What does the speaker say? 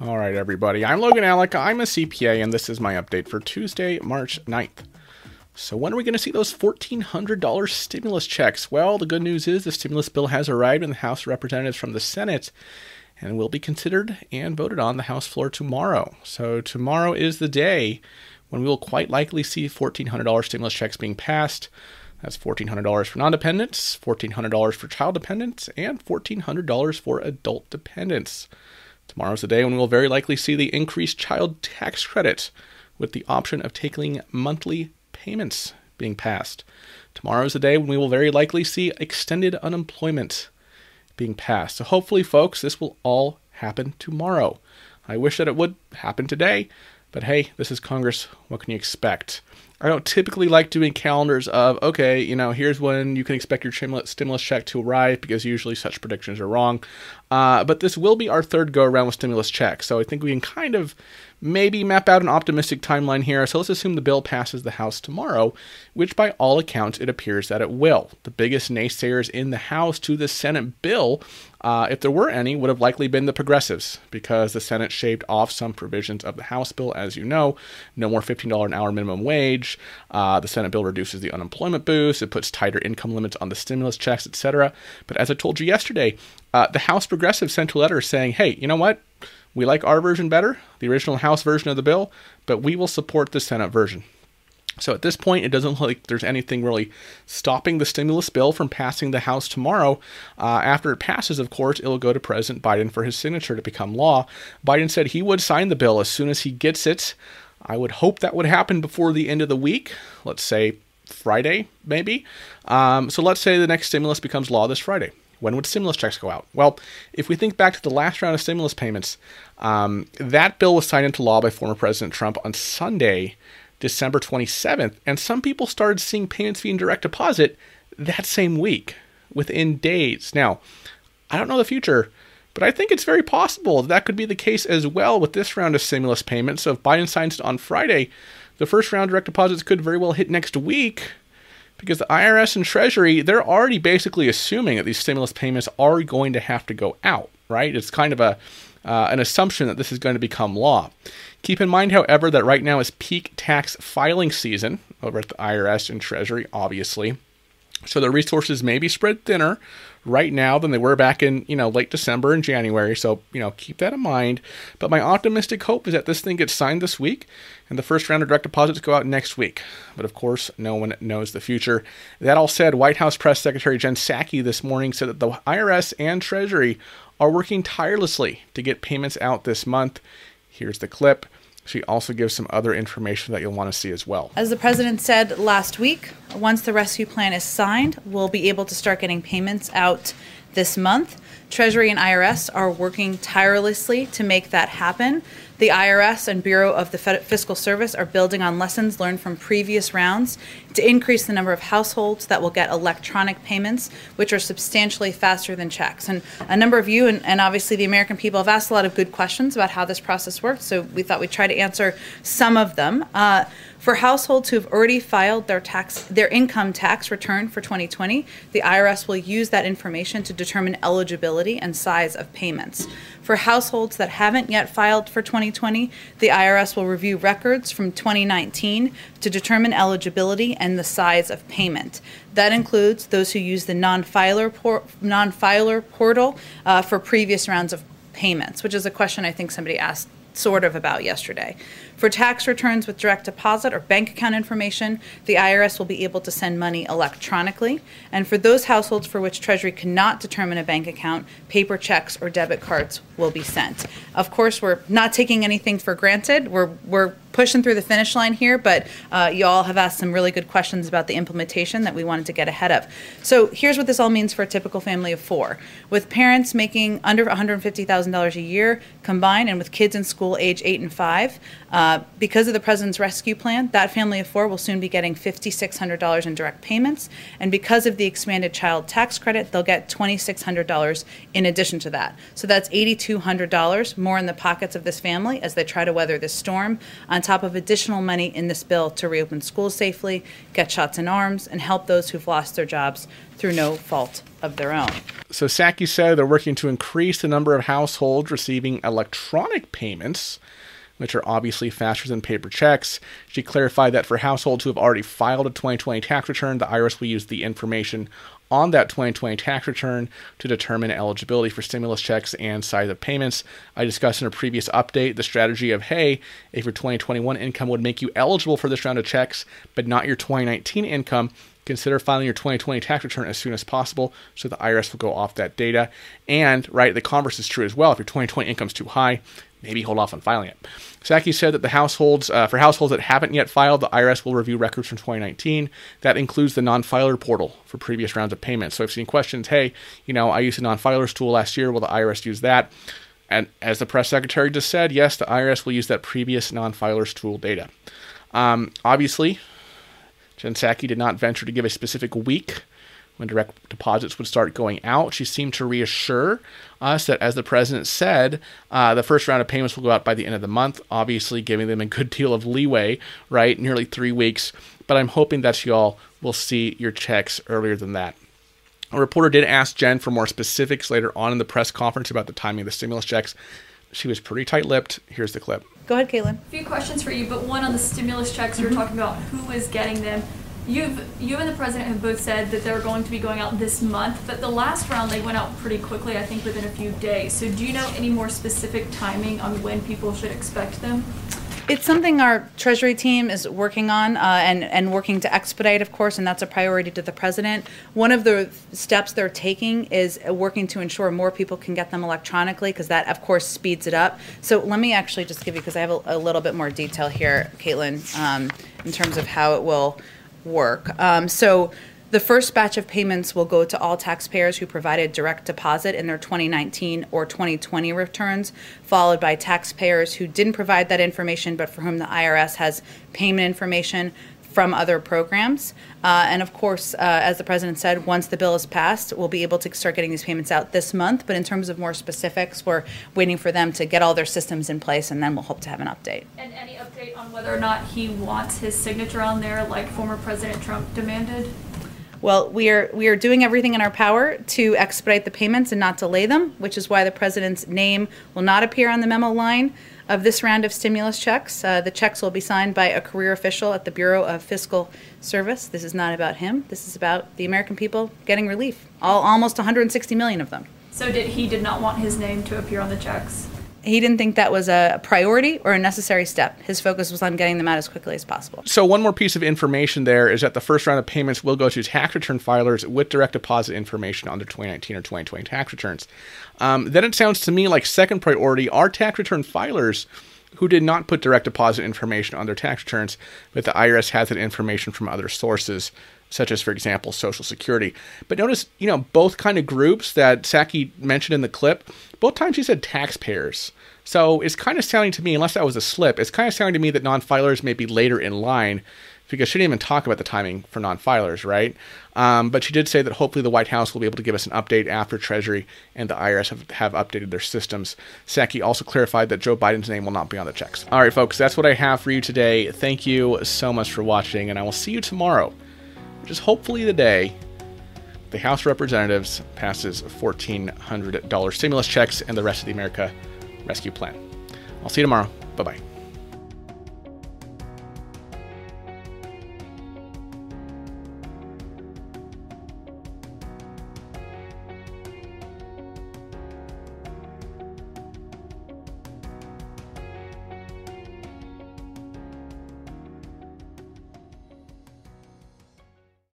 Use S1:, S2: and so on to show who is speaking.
S1: All right, everybody. I'm Logan Allec. I'm a CPA, and this is my update for Tuesday, March 9th. So, when are we going to see those $1,400 stimulus checks? Well, the good news is the stimulus bill has arrived in the House of Representatives from the Senate and will be considered and voted on the House floor tomorrow. So, tomorrow is the day when we will quite likely see $1,400 stimulus checks being passed. That's $1,400 for non dependents, $1,400 for child dependents, and $1,400 for adult dependents. Tomorrow's the day when we will very likely see the increased child tax credit with the option of taking monthly payments being passed. Tomorrow is the day when we will very likely see extended unemployment being passed. So hopefully, folks, this will all happen tomorrow. I wish that it would happen today, but hey, this is Congress. What can you expect? I don't typically like doing calendars of, okay, you know, here's when you can expect your stimulus check to arrive because usually such predictions are wrong. Uh, but this will be our third go around with stimulus checks. So I think we can kind of maybe map out an optimistic timeline here. So let's assume the bill passes the House tomorrow, which by all accounts it appears that it will. The biggest naysayers in the House to the Senate bill, uh, if there were any, would have likely been the progressives, because the Senate shaved off some provisions of the House bill, as you know. No more $15 an hour minimum wage. Uh, the Senate bill reduces the unemployment boost. It puts tighter income limits on the stimulus checks, etc. But as I told you yesterday, uh, the House progressives sent a letter saying, hey, you know what? We like our version better, the original House version of the bill, but we will support the Senate version. So at this point, it doesn't look like there's anything really stopping the stimulus bill from passing the House tomorrow. Uh, after it passes, of course, it'll go to President Biden for his signature to become law. Biden said he would sign the bill as soon as he gets it. I would hope that would happen before the end of the week. Let's say Friday, maybe. Um, so let's say the next stimulus becomes law this Friday. When would stimulus checks go out? Well, if we think back to the last round of stimulus payments, um, that bill was signed into law by former President Trump on Sunday, December 27th, and some people started seeing payments via direct deposit that same week, within days. Now, I don't know the future, but I think it's very possible that, that could be the case as well with this round of stimulus payments. So if Biden signs it on Friday, the first round direct deposits could very well hit next week because the IRS and Treasury, they're already basically assuming that these stimulus payments are going to have to go out, right? It's kind of a uh, an assumption that this is going to become law. Keep in mind, however, that right now is peak tax filing season over at the IRS and Treasury, obviously. So the resources may be spread thinner right now than they were back in, you know, late December and January. So, you know, keep that in mind. But my optimistic hope is that this thing gets signed this week and the first round of direct deposits go out next week. But of course, no one knows the future. That all said, White House Press Secretary Jen Psaki this morning said that the IRS and Treasury are working tirelessly to get payments out this month. Here's the clip. She also gives some other information that you'll want to see as well.
S2: As the president said last week, once the rescue plan is signed, we'll be able to start getting payments out this month. Treasury and IRS are working tirelessly to make that happen. The IRS and Bureau of the Fiscal Service are building on lessons learned from previous rounds to increase the number of households that will get electronic payments, which are substantially faster than checks. And a number of you, and, and, obviously the American people, have asked a lot of good questions about how this process works, so we thought we'd try to answer some of them. Uh, for households who have already filed their tax their income tax return for 2020, the IRS will use that information to determine eligibility and size of payments. For households that haven't yet filed for 2020, the IRS will review records from 2019 to determine eligibility and the size of payment. That includes those who use the non-filer, por- non-filer portal uh, for previous rounds of payments, which is a question I think somebody asked sort of about yesterday. For tax returns with direct deposit or bank account information, the IRS will be able to send money electronically. And for those households for which Treasury cannot determine a bank account, paper checks or debit cards will be sent. Of course, we're not taking anything for granted. We're, we're pushing through the finish line here, but uh, you all have asked some really good questions about the implementation that we wanted to get ahead of. So here's what this all means for a typical family of four. With parents making under $150,000 a year combined and with kids in school age eight and five, uh, because of the President's Rescue Plan, that family of four will soon be getting $5,600 in direct payments. And because of the expanded child tax credit, they'll get $2,600 in addition to that. So that's $8,200 more in the pockets of this family as they try to weather this storm. On top of additional money in this bill to reopen schools safely, get shots in arms, and help those who've lost their jobs through no fault of their own.
S1: So Psaki said they're working to increase the number of households receiving electronic payments which are obviously faster than paper checks. She clarified that for households who have already filed a 2020 tax return, the IRS will use the information on that 2020 tax return to determine eligibility for stimulus checks and size of payments. I discussed in a previous update the strategy of hey, if your 2021 income would make you eligible for this round of checks, but not your 2019 income, consider filing your 2020 tax return as soon as possible so the IRS will go off that data. And, right, the converse is true as well. If your 2020 income is too high, maybe hold off on filing it. Psaki said that the households, uh, for households that haven't yet filed, the IRS will review records from 2019. That includes the non-filer portal for previous rounds of payments. So you've seen questions, hey, you know, I used a non-filers tool last year, will the IRS use that? And as the press secretary just said, yes, the IRS will use that previous non-filers tool data. Um, obviously, Jen Psaki did not venture to give a specific week when direct deposits would start going out. She seemed to reassure us that, as the president said, uh, the first round of payments will go out by the end of the month, obviously giving them a good deal of leeway, right? Nearly three weeks. But I'm hoping that y'all will see your checks earlier than that. A reporter did ask Jen for more specifics later on in the press conference about the timing of the stimulus checks. She was pretty tight lipped. Here's the clip.
S2: Go ahead, Caitlin.
S3: A few questions for you, but one on the stimulus checks, you were talking about who is getting them. You've you and the president have both said that they're going to be going out this month, but the last round they went out pretty quickly, I think within a few days. So do you know any more specific timing on when people should expect them?
S2: It's something our Treasury team is working on uh, and, and working to expedite, of course, and that's a priority to the president. One of the steps they're taking is working to ensure more people can get them electronically because that, of course, speeds it up. So let me actually just give you, because I have a, a, little bit more detail here, Caitlin, um, in terms of how it will work. Um, so the first batch of payments will go to all taxpayers who provided direct deposit in their 2019 or 2020 returns, followed by taxpayers who didn't provide that information but for whom the IRS has payment information from other programs. Uh, and of course, uh, as the president said, once the bill is passed, we'll be able to start getting these payments out this month. But in terms of more specifics, we're waiting for them to get all their systems in place, and then we'll hope to have an update.
S3: And any update on whether or not he wants his signature on there, like former President Trump demanded?
S2: Well, we are we are doing everything in our power to expedite the payments and not delay them, which is why the president's name will not appear on the memo line of this round of stimulus checks. Uh, the checks will be signed by a career official at the Bureau of Fiscal Service. This is not about him. This is about the American people getting relief. All almost 160 million of them.
S3: So did he did not want his name to appear on the checks?
S2: He didn't think that was a priority or a necessary step. His focus was on getting them out as quickly as possible.
S1: So, one more piece of information there is that the first round of payments will go to tax return filers with direct deposit information on their 2019 or 2020 tax returns. Um, then it sounds to me like second priority are tax return filers who did not put direct deposit information on their tax returns, but the IRS has that information from other sources such as, for example, Social Security. But notice, you know, both kind of groups that Psaki mentioned in the clip, both times she said taxpayers. So it's kind of sounding to me, unless that was a slip, it's kind of sounding to me that non filers may be later in line because she didn't even talk about the timing for non filers, right? Um, but she did say that hopefully the White House will be able to give us an update after Treasury and the IRS have, have updated their systems. Psaki also clarified that Joe Biden's name will not be on the checks. All right, folks, that's what I have for you today. Thank you so much for watching, and I will see you tomorrow which is hopefully the day the House of Representatives passes $1,400 stimulus checks and the rest of the America Rescue Plan. I'll see you tomorrow. Bye bye.